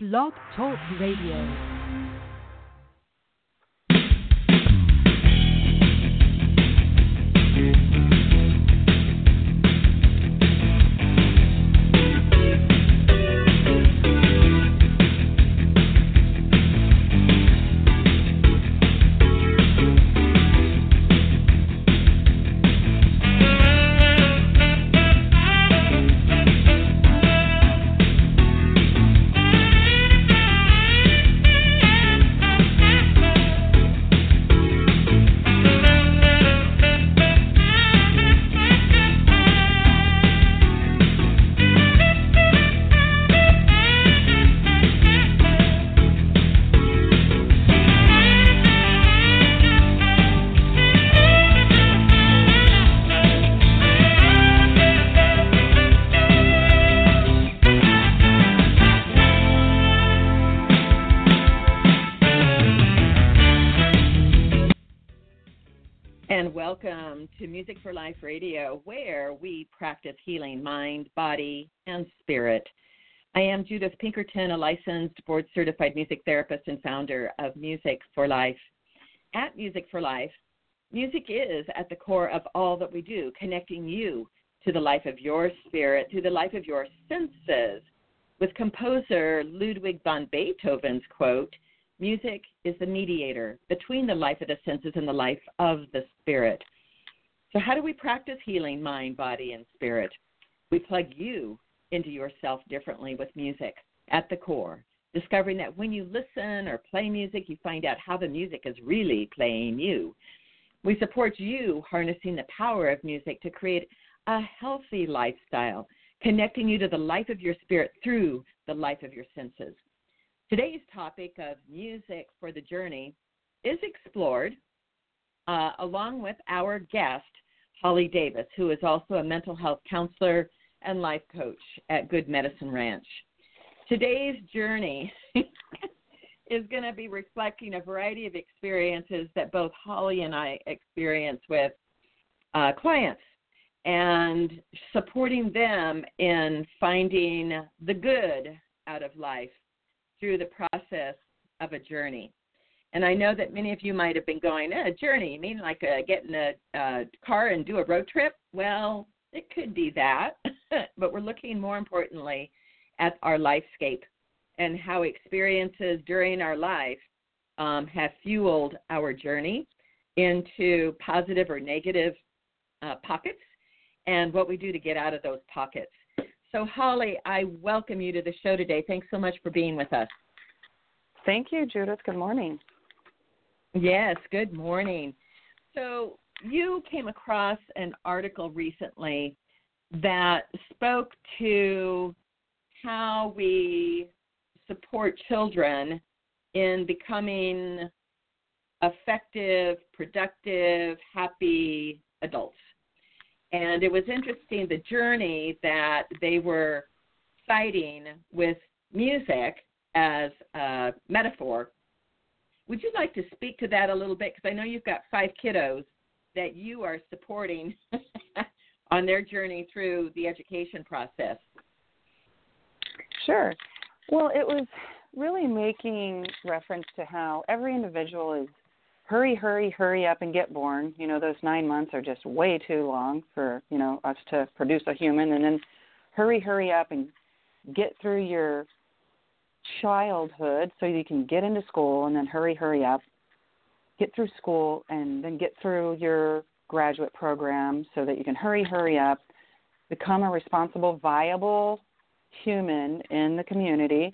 Blog Talk Radio. Welcome to Music for Life Radio, where we practice healing mind, body, and spirit. I am Judith Pinkerton, a licensed board certified music therapist and founder of Music for Life. At Music for Life, music is at the core of all that we do, connecting you to the life of your spirit, to the life of your senses. With composer Ludwig van Beethoven's quote, Music is the mediator between the life of the senses and the life of the spirit. So, how do we practice healing mind, body, and spirit? We plug you into yourself differently with music at the core, discovering that when you listen or play music, you find out how the music is really playing you. We support you harnessing the power of music to create a healthy lifestyle, connecting you to the life of your spirit through the life of your senses. Today's topic of music for the journey is explored uh, along with our guest, Holly Davis, who is also a mental health counselor and life coach at Good Medicine Ranch. Today's journey is going to be reflecting a variety of experiences that both Holly and I experience with uh, clients and supporting them in finding the good out of life through the process of a journey. And I know that many of you might have been going, a journey, you mean like uh, get in a uh, car and do a road trip? Well, it could be that, but we're looking more importantly at our lifescape and how experiences during our life um, have fueled our journey into positive or negative uh, pockets and what we do to get out of those pockets. So, Holly, I welcome you to the show today. Thanks so much for being with us. Thank you, Judith. Good morning. Yes, good morning. So, you came across an article recently that spoke to how we support children in becoming effective, productive, happy adults. And it was interesting the journey that they were citing with music as a metaphor. Would you like to speak to that a little bit? Because I know you've got five kiddos that you are supporting on their journey through the education process. Sure. Well, it was really making reference to how every individual is hurry, hurry, hurry up and get born. You know, those nine months are just way too long for, you know, us to produce a human. And then hurry, hurry up and get through your childhood so you can get into school and then hurry, hurry up, get through school and then get through your graduate program so that you can hurry, hurry up, become a responsible, viable human in the community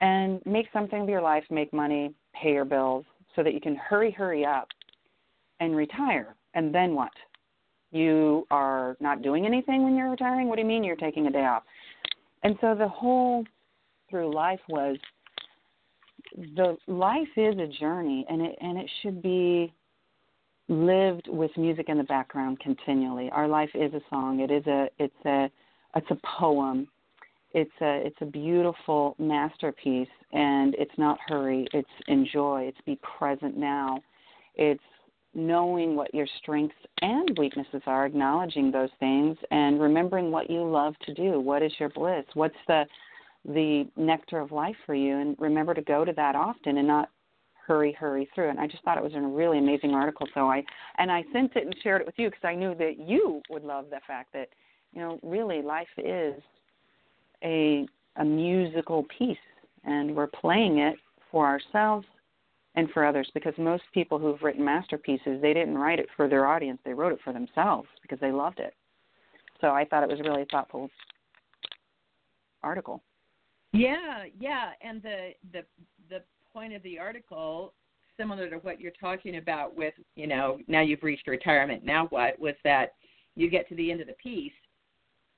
and make something of your life, make money, pay your bills, so that you can hurry, hurry up and retire. And then what? You are not doing anything when you're retiring? What do you mean you're taking a day off? And so the whole through life was the life is a journey and it and it should be lived with music in the background continually. Our life is a song. It is a it's a it's a poem it's a it's a beautiful masterpiece and it's not hurry it's enjoy it's be present now. It's knowing what your strengths and weaknesses are acknowledging those things and remembering what you love to do. What is your bliss? What's the the nectar of life for you? And remember to go to that often and not hurry hurry through. And i just thought it was a really amazing article so i and i sent it and shared it with you because i knew that you would love the fact that you know really life is a a musical piece and we're playing it for ourselves and for others because most people who've written masterpieces they didn't write it for their audience they wrote it for themselves because they loved it. So i thought it was a really thoughtful article. Yeah yeah and the the the point of the article similar to what you're talking about with you know now you've reached retirement now what was that you get to the end of the piece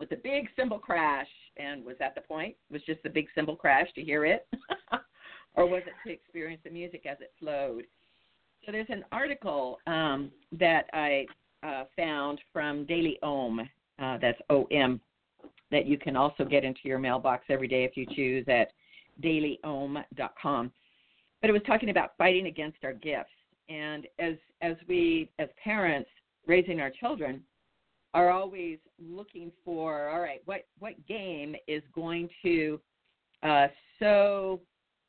with the big cymbal crash and was that the point was just the big cymbal crash to hear it or was it to experience the music as it flowed? So there's an article um, that I uh, found from Daily Om, uh, that's OM, that you can also get into your mailbox every day if you choose at dailyom.com. But it was talking about fighting against our gifts. And as as we as parents raising our children are always looking for, all right, what what game is going to uh, so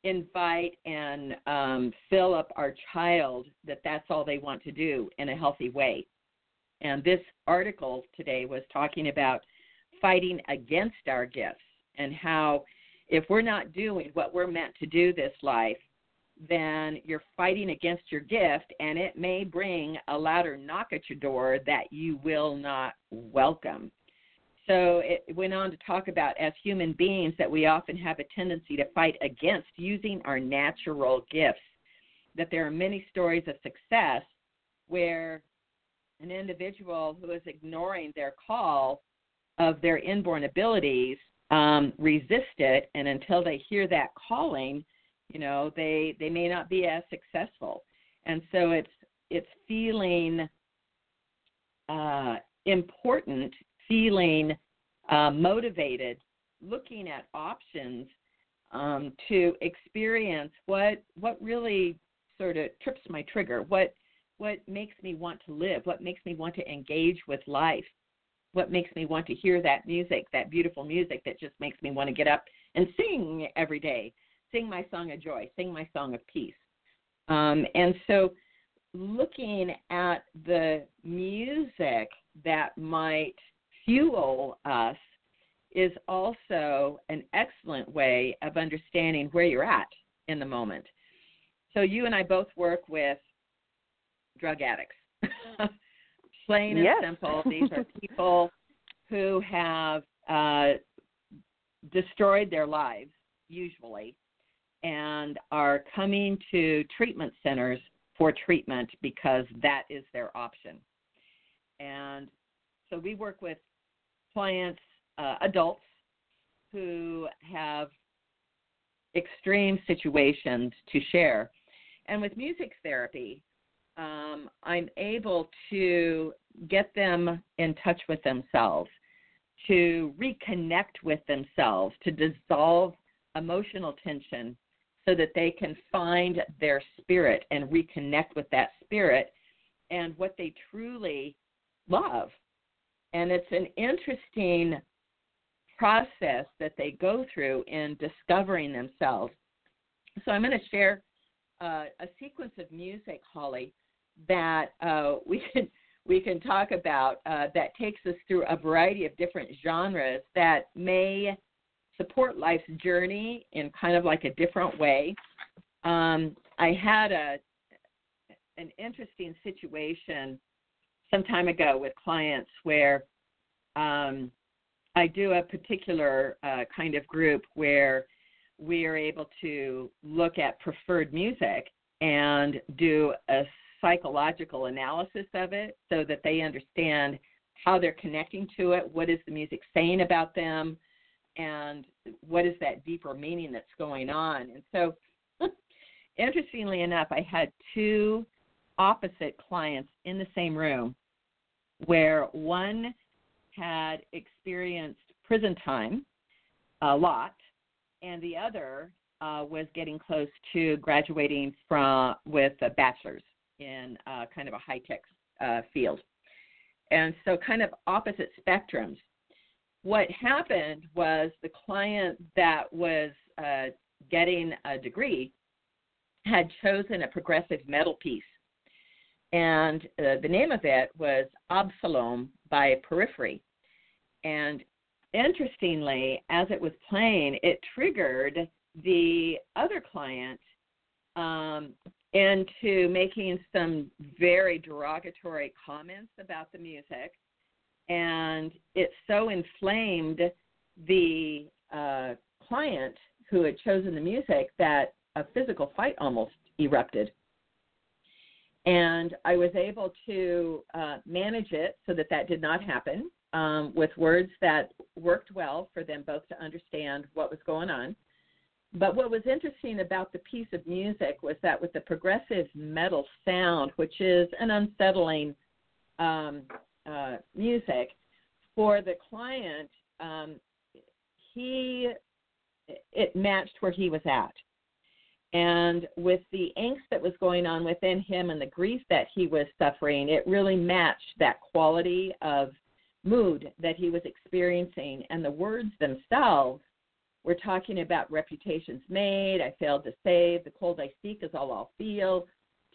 invite and um, fill up our child that that's all they want to do in a healthy way. And this article today was talking about fighting against our gifts and how if we're not doing what we're meant to do this life, then you're fighting against your gift and it may bring a louder knock at your door that you will not welcome. So it went on to talk about as human beings that we often have a tendency to fight against using our natural gifts. That there are many stories of success where an individual who is ignoring their call of their inborn abilities um, resist it, and until they hear that calling, you know, they they may not be as successful. And so it's it's feeling uh, important feeling uh, motivated, looking at options um, to experience what what really sort of trips my trigger, what what makes me want to live, what makes me want to engage with life, what makes me want to hear that music, that beautiful music that just makes me want to get up and sing every day, sing my song of joy, sing my song of peace. Um, and so looking at the music that might fuel us is also an excellent way of understanding where you're at in the moment. So you and I both work with drug addicts. Plain and yes. simple, these are people who have uh, destroyed their lives, usually, and are coming to treatment centers for treatment because that is their option. And so we work with clients, uh, adults who have extreme situations to share. And with music therapy, um, I'm able to get them in touch with themselves, to reconnect with themselves, to dissolve emotional tension so that they can find their spirit and reconnect with that spirit and what they truly love and it's an interesting process that they go through in discovering themselves. So I'm going to share uh, a sequence of music, Holly, that uh, we can we can talk about uh, that takes us through a variety of different genres that may support life's journey in kind of like a different way. Um, I had a an interesting situation some time ago with clients where um, I do a particular uh, kind of group where we are able to look at preferred music and do a psychological analysis of it so that they understand how they're connecting to it, what is the music saying about them, and what is that deeper meaning that's going on. And so, interestingly enough, I had two opposite clients in the same room where one had experienced prison time a lot, and the other uh, was getting close to graduating from with a bachelor's in uh, kind of a high tech uh, field, and so kind of opposite spectrums. What happened was the client that was uh, getting a degree had chosen a progressive metal piece. And uh, the name of it was Absalom by Periphery. And interestingly, as it was playing, it triggered the other client um, into making some very derogatory comments about the music. And it so inflamed the uh, client who had chosen the music that a physical fight almost erupted. And I was able to uh, manage it so that that did not happen um, with words that worked well for them both to understand what was going on. But what was interesting about the piece of music was that with the progressive metal sound, which is an unsettling um, uh, music, for the client, um, he it matched where he was at. And with the angst that was going on within him and the grief that he was suffering, it really matched that quality of mood that he was experiencing. And the words themselves were talking about reputations made. I failed to save. The cold I seek is all I'll feel.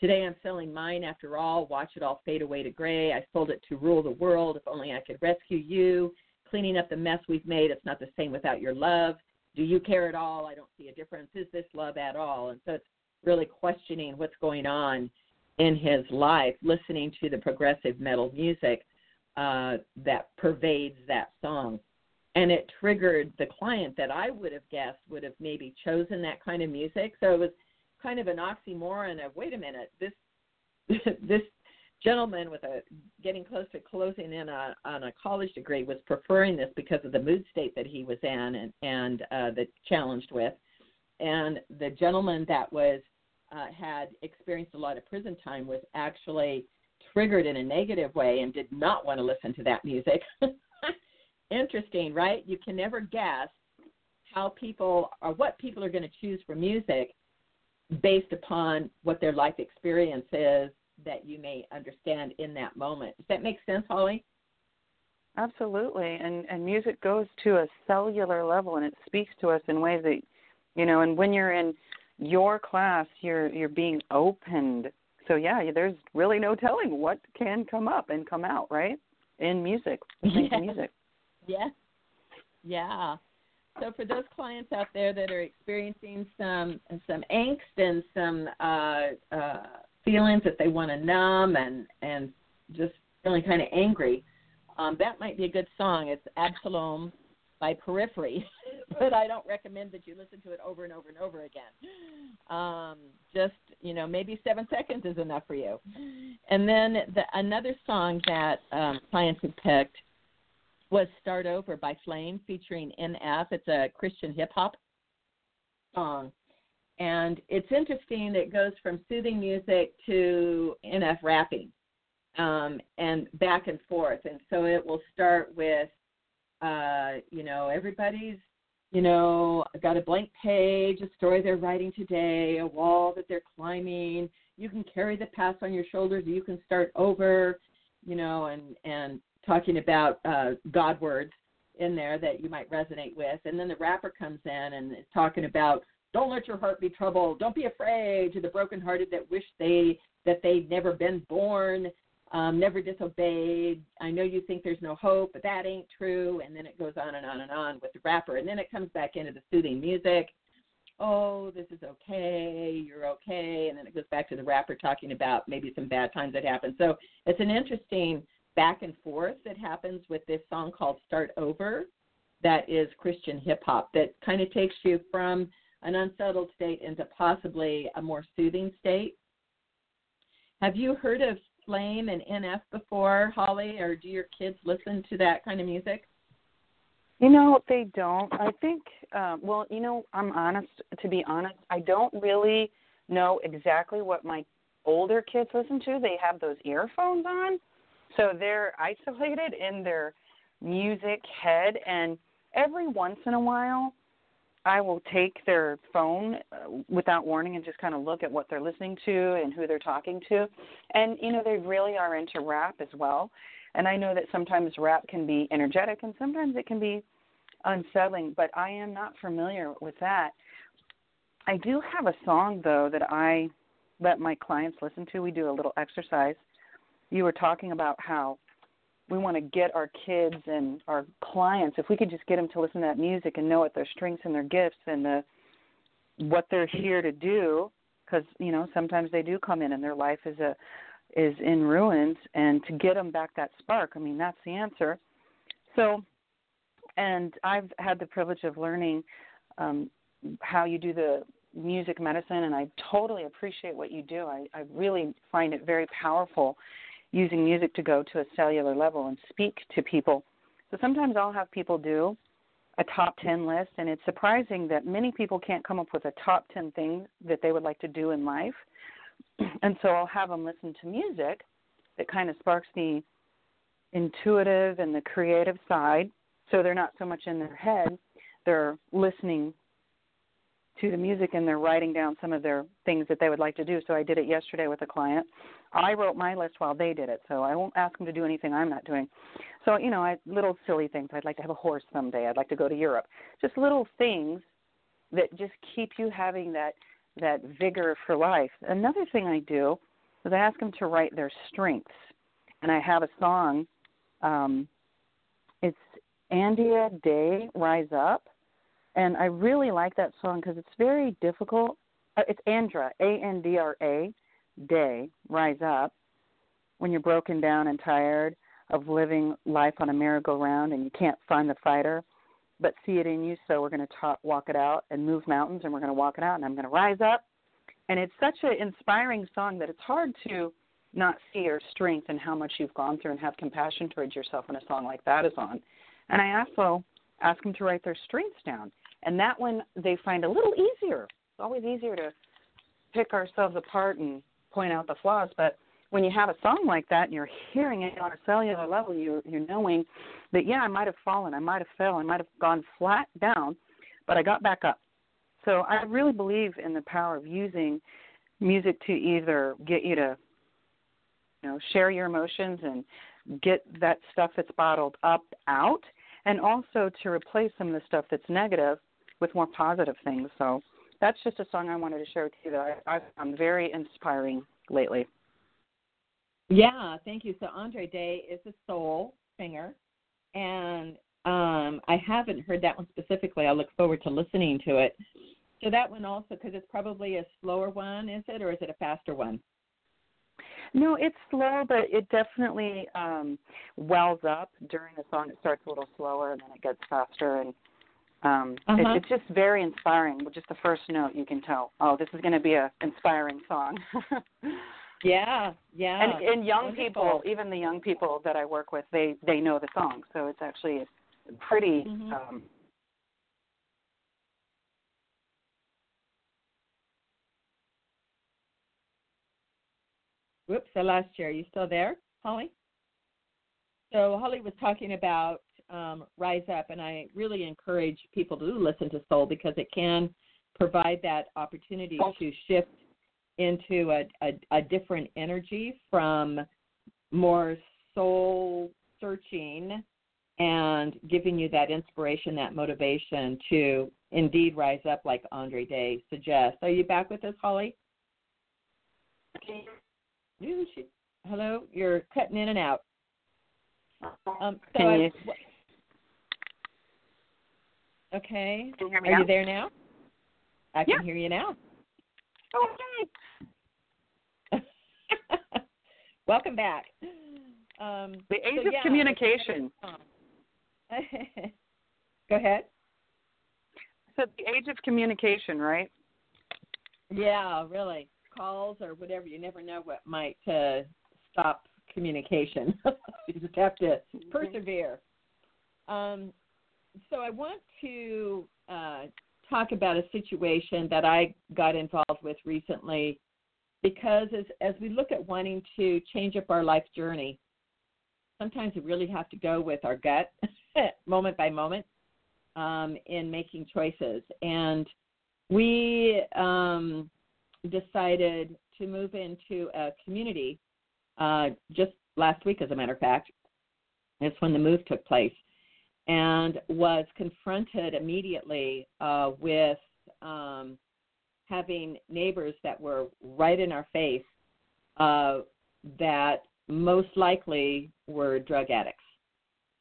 Today I'm selling mine after all. Watch it all fade away to gray. I sold it to rule the world. If only I could rescue you. Cleaning up the mess we've made. It's not the same without your love do you care at all? I don't see a difference. Is this love at all? And so it's really questioning what's going on in his life, listening to the progressive metal music uh, that pervades that song. And it triggered the client that I would have guessed would have maybe chosen that kind of music. So it was kind of an oxymoron of wait a minute, this this gentleman with a getting close to closing in a, on a college degree was preferring this because of the mood state that he was in and and uh, that challenged with, and the gentleman that was uh, had experienced a lot of prison time was actually triggered in a negative way and did not want to listen to that music. Interesting, right? You can never guess how people or what people are going to choose for music based upon what their life experience is that you may understand in that moment. Does that make sense, Holly? Absolutely. And and music goes to a cellular level and it speaks to us in ways that you know, and when you're in your class you're you're being opened. So yeah, there's really no telling what can come up and come out, right? In music. Yeah. music. Yeah. Yeah. So for those clients out there that are experiencing some some angst and some uh, uh, feelings that they want to numb and and just feeling kind of angry, um, that might be a good song. It's Absalom by Periphery, but I don't recommend that you listen to it over and over and over again. Um, just you know, maybe seven seconds is enough for you. And then the, another song that um, clients have picked was "Start Over" by Flame, featuring NF. It's a Christian hip hop song and it's interesting. It goes from soothing music to NF rapping, um, and back and forth. And so it will start with, uh, you know, everybody's, you know, got a blank page, a story they're writing today, a wall that they're climbing. You can carry the past on your shoulders. You can start over, you know, and and talking about uh, God words in there that you might resonate with. And then the rapper comes in and is talking about don't let your heart be troubled. Don't be afraid to the brokenhearted that wish they that they'd never been born, um, never disobeyed. I know you think there's no hope, but that ain't true. And then it goes on and on and on with the rapper, and then it comes back into the soothing music. Oh, this is okay. You're okay. And then it goes back to the rapper talking about maybe some bad times that happened. So it's an interesting back and forth that happens with this song called Start Over that is Christian hip hop that kind of takes you from an unsettled state into possibly a more soothing state. Have you heard of Flame and NF before, Holly, or do your kids listen to that kind of music? You know, they don't. I think, uh, well, you know, I'm honest, to be honest, I don't really know exactly what my older kids listen to. They have those earphones on, so they're isolated in their music head, and every once in a while, I will take their phone uh, without warning and just kind of look at what they're listening to and who they're talking to. And you know, they really are into rap as well. And I know that sometimes rap can be energetic and sometimes it can be unsettling, but I am not familiar with that. I do have a song though that I let my clients listen to. We do a little exercise. You were talking about how we want to get our kids and our clients if we could just get them to listen to that music and know what their strengths and their gifts and the what they're here to do because you know sometimes they do come in and their life is a is in ruins and to get them back that spark i mean that's the answer. So and i've had the privilege of learning um how you do the music medicine and i totally appreciate what you do. I i really find it very powerful using music to go to a cellular level and speak to people. So sometimes I'll have people do a top 10 list, and it's surprising that many people can't come up with a top 10 things that they would like to do in life. And so I'll have them listen to music that kind of sparks the intuitive and the creative side. So they're not so much in their head, they're listening to the music and they're writing down some of their things that they would like to do. So I did it yesterday with a client. I wrote my list while they did it, so I won't ask them to do anything I'm not doing. So you know, I little silly things. I'd like to have a horse someday. I'd like to go to Europe. Just little things that just keep you having that that vigor for life. Another thing I do is I ask them to write their strengths, and I have a song. Um, it's Andrea Day, Rise Up and I really like that song because it's very difficult. Uh, it's Andra, A N D R A, Day, Rise Up. When you're broken down and tired of living life on a merry-go-round and you can't find the fighter, but see it in you, so we're going to walk it out and move mountains, and we're going to walk it out, and I'm going to rise up. And it's such an inspiring song that it's hard to not see your strength and how much you've gone through and have compassion towards yourself when a song like that is on. And I also ask them to write their strengths down and that one they find a little easier. It's always easier to pick ourselves apart and point out the flaws, but when you have a song like that and you're hearing it on a cellular level, you're you're knowing that yeah, I might have fallen, I might have fell, I might have gone flat down, but I got back up. So I really believe in the power of using music to either get you to you know share your emotions and get that stuff that's bottled up out and also to replace some of the stuff that's negative with more positive things. So that's just a song I wanted to share with you that I, I found very inspiring lately. Yeah, thank you. So Andra Day is a soul singer, and um, I haven't heard that one specifically. I look forward to listening to it. So that one also, because it's probably a slower one, is it, or is it a faster one? No, it's slow, but it definitely um wells up during the song. It starts a little slower and then it gets faster, and um, uh-huh. it, it's just very inspiring. With just the first note, you can tell, oh, this is going to be a inspiring song. yeah, yeah. And, and young Wonderful. people, even the young people that I work with, they they know the song, so it's actually pretty. Mm-hmm. Um, Whoops, I lost you. Are you still there, Holly? So Holly was talking about um, Rise Up, and I really encourage people to listen to Soul because it can provide that opportunity to shift into a, a, a different energy from more soul searching and giving you that inspiration, that motivation to indeed rise up, like Andra Day suggests. Are you back with us, Holly? Hello, you're cutting in and out. Um, so Can you? I, Okay. Can you hear me Are now? you there now? I can Yeah. hear you now. Okay. Welcome back. Um, The age so of yeah, communication. Go ahead. So the age of communication, right? Yeah, really. Calls or whatever. You never know what might uh, stop communication. you just have to Mm-hmm. persevere. Um, so I want to uh, talk about a situation that I got involved with recently because as, as we look at wanting to change up our life journey, sometimes we really have to go with our gut moment by moment um, in making choices. And we um, decided to move into a community uh, just last week, as a matter of fact, It's when the move took place, and was confronted immediately uh, with um, having neighbors that were right in our face uh, that most likely were drug addicts.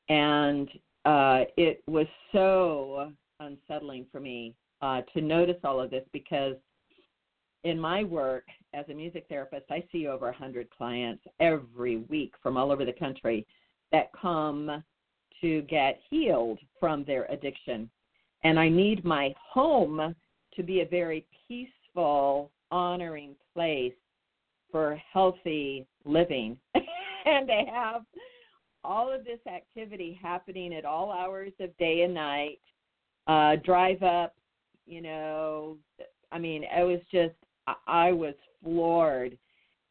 And uh, it was so unsettling for me uh, to notice all of this because in my work as a music therapist, I see over 100 clients every week from all over the country that come to get healed from their addiction. And I need my home to be a very peaceful, honoring place for healthy living. And to have all of this activity happening at all hours of day and night. Uh drive up you know i mean it was just i was floored.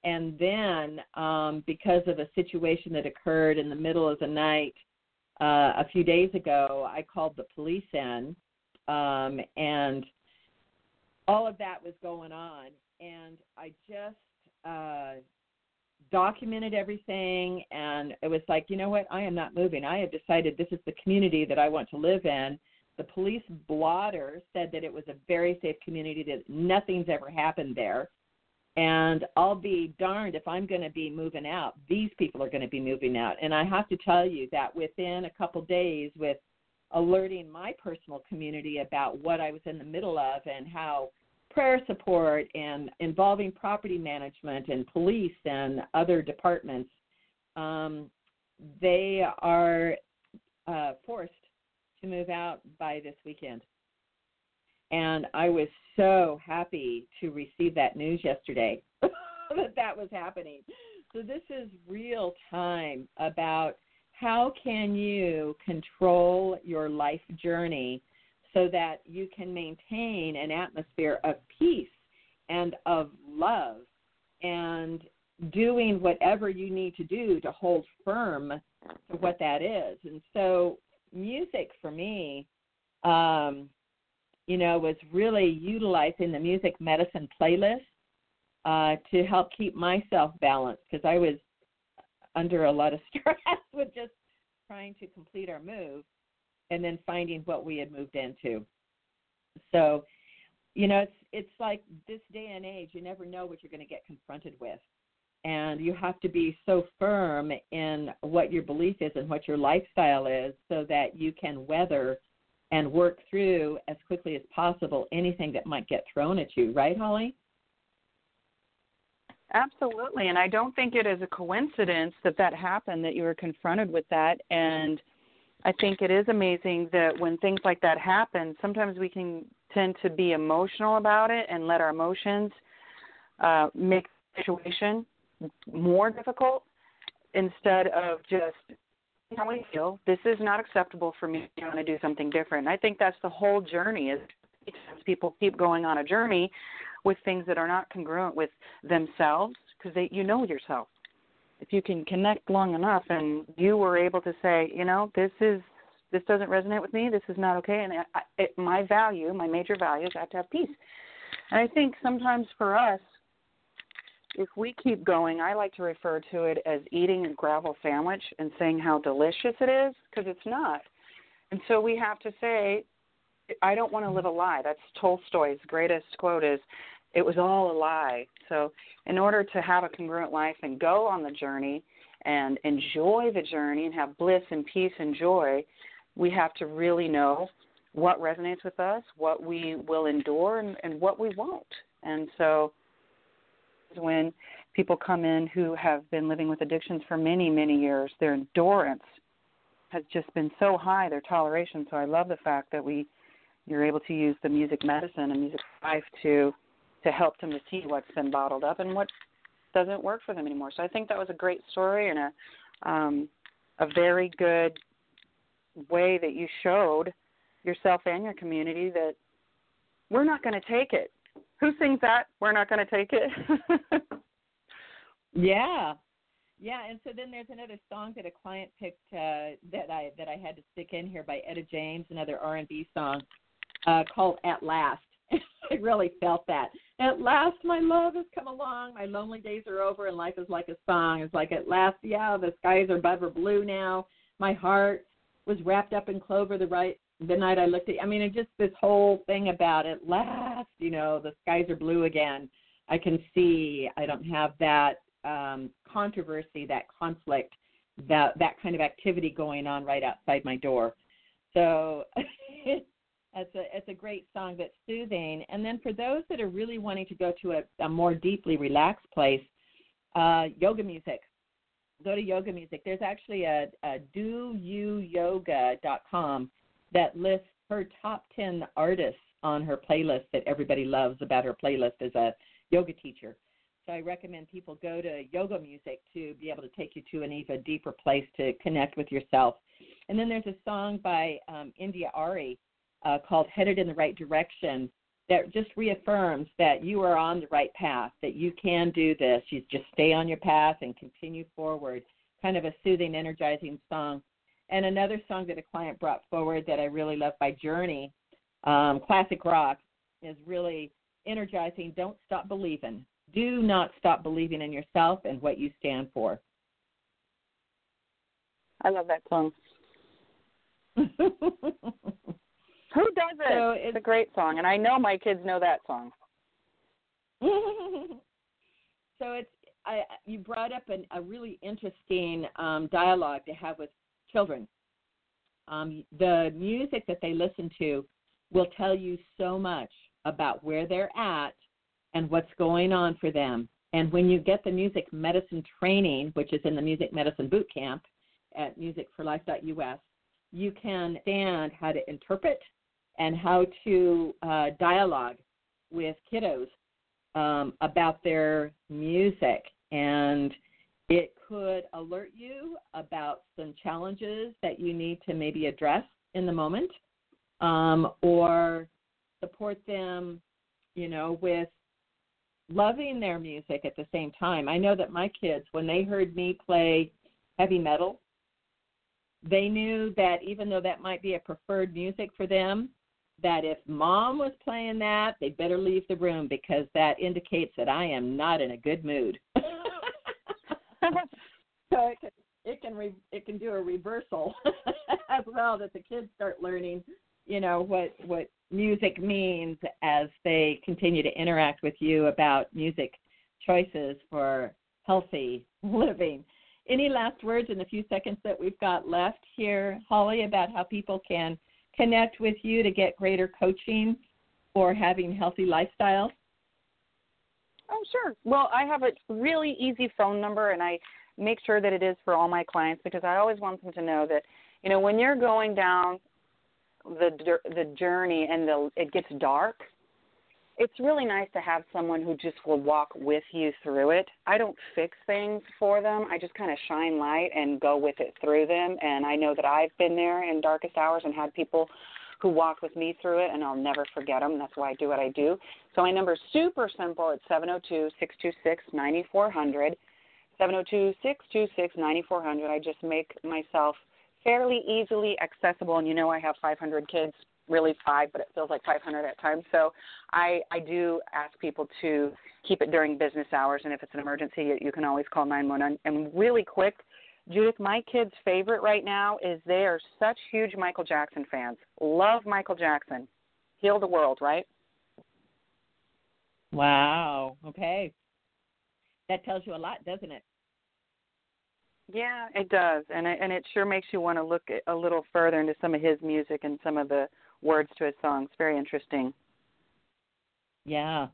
And then um because of a situation that occurred in the middle of the night uh a few days ago i called the police in um and all of that was going on and i just uh documented everything and it was like you know what? I am not moving. I have decided this is the community that i want to live in. The police blotter said that it was a very safe community that nothing's ever happened there and i'll be darned if i'm going to be moving out these people are going to be moving out and i have to tell you that within a couple days with alerting my personal community about what i was in the middle of and how prayer support and involving property management and police and other departments, um, they are uh, forced to move out by this weekend. And I was so happy to receive that news yesterday that that was happening. So this is real time about how can you control your life journey so that you can maintain an atmosphere of peace and of love and doing whatever you need to do to hold firm to what that is. And so, music for me, um, you know, was really utilizing the music medicine playlist uh, to help keep myself balanced because I was under a lot of stress with just trying to complete our move and then finding what we had moved into. So, you know, it's it's like this day and age, you never know what you're going to get confronted with. And you have to be so firm in what your belief is and what your lifestyle is so that you can weather and work through as quickly as possible anything that might get thrown at you, right, Holly? Absolutely. And I don't think it is a coincidence that that happened, that you were confronted with that. And I think it is amazing that when things like that happen, sometimes we can tend to be emotional about it and let our emotions uh, make the situation more difficult instead of just how we feel. This is not acceptable for me. I want to do something different. I think that's the whole journey. Is people keep going on a journey with things that are not congruent with themselves because they you know yourself if you can connect long enough and you were able to say, you know, this is this doesn't resonate with me, this is not okay, and I, it, my value, my major value is I have to have peace. And I think sometimes for us, if we keep going, I like to refer to it as eating a gravel sandwich and saying how delicious it is because it's not. And so we have to say, I don't want to live a lie. That's Tolstoy's greatest quote is it was all a lie. So, in order to have a congruent life and go on the journey and enjoy the journey and have bliss and peace and joy, we have to really know what resonates with us, what we will endure, and, and what we won't. And so, when people come in who have been living with addictions for many, many years, their endurance has just been so high, their toleration. So I love the fact that we you're able to use the music medicine and music life to to help them to see what's been bottled up and what doesn't work for them anymore. So I think that was a great story and a um, a very good way that you showed yourself and your community that we're not going to take it. Who sings that? We're not going to take it. yeah, yeah. And so then there's another song that a client picked uh, that I that I had to stick in here by Etta James, another R&B song uh, called "At Last." I really felt that. At last, my love has come along. My lonely days are over, and life is like a song. It's like at last, yeah, the skies are above blue now. my heart was wrapped up in clover the right the night I looked at. I mean, it just this whole thing about it last. You know, the skies are blue again. I can see. I don't have that um, controversy, that conflict, that that kind of activity going on right outside my door. So it's a it's a great song that's soothing. And then for those that are really wanting to go to a, a more deeply relaxed place, uh, yoga music. Go to yoga music. There's actually a, a doyouyoga.com that lists her top 10 artists on her playlist that everybody loves about her playlist as a yoga teacher. So I recommend people go to yoga music to be able to take you to an even deeper place to connect with yourself. And then there's a song by um, India Arie uh, called Headed in the Right Direction that just reaffirms that you are on the right path, that you can do this. You just stay on your path and continue forward. Kind of a soothing, energizing song. And another song that a client brought forward that I really love by Journey, um, classic rock, is really energizing. Don't stop believing. Do not stop believing in yourself and what you stand for. I love that song. Who does it? So it's, it's a great song, and I know my kids know that song. so it's I, you brought up an, a really interesting um, dialogue to have with children. Um, the music that they listen to will tell you so much about where they're at and what's going on for them. And when you get the music medicine training, which is in the Music Medicine Boot Camp at musicforlife.us, you can understand how to interpret and how to uh, dialogue with kiddos um, about their music. And it could alert you about some challenges that you need to maybe address in the moment um, or support them, you know, with loving their music at the same time. I know that my kids, when they heard me play heavy metal, they knew that even though that might be a preferred music for them, that if mom was playing that, they better leave the room because that indicates that I am not in a good mood. so it can it can re, it can do a reversal as well that the kids start learning, you know, what what music means as they continue to interact with you about music choices for healthy living. Any last words in the few seconds that we've got left here, Holly, about how people can connect with you to get greater coaching for having healthy lifestyles? Oh, sure. Well, I have a really easy phone number, and I make sure that it is for all my clients because I always want them to know that, you know, when you're going down the the journey and the it gets dark, it's really nice to have someone who just will walk with you through it. I don't fix things for them. I just kind of shine light and go with it through them. And I know that I've been there in darkest hours and had people who walked with me through it, and I'll never forget them. That's why I do what I do. So my number is super simple. It's seven zero oh two six two six ninety four hundred. 702 626 9400. I just make myself fairly easily accessible, and you know I have 500 kids, really five, but it feels like 500 at times. So I I do ask people to keep it during business hours, and if it's an emergency, you, you can always call 911. And really quick, Judith, my kids' favorite right now is they are such huge Michael Jackson fans. Love Michael Jackson. Heal the world, right? Wow. Okay. That tells you a lot, doesn't it? Yeah, it does, and it, and it sure makes you want to look a little further into some of his music and some of the words to his songs. Very interesting. Yeah.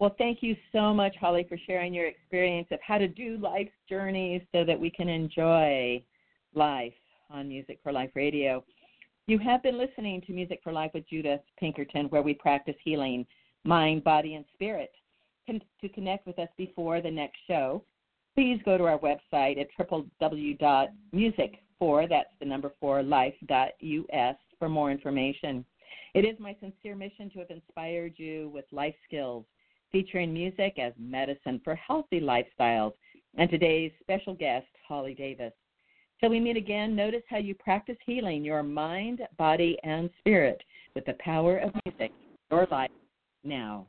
Well, thank you so much, Holly, for sharing your experience of how to do life's journeys so that we can enjoy life on Music for Life Radio. You have been listening to Music for Life with Judith Pinkerton, where we practice healing mind, body, and spirit. to connect with us before the next show, please go to our website at www.music4, that's the number 4, life.us for more information. It is my sincere mission to have inspired you with life skills, featuring music as medicine for healthy lifestyles, and today's special guest, Holly Davis. Till we meet again, notice how you practice healing your mind, body, and spirit with the power of music, your life now.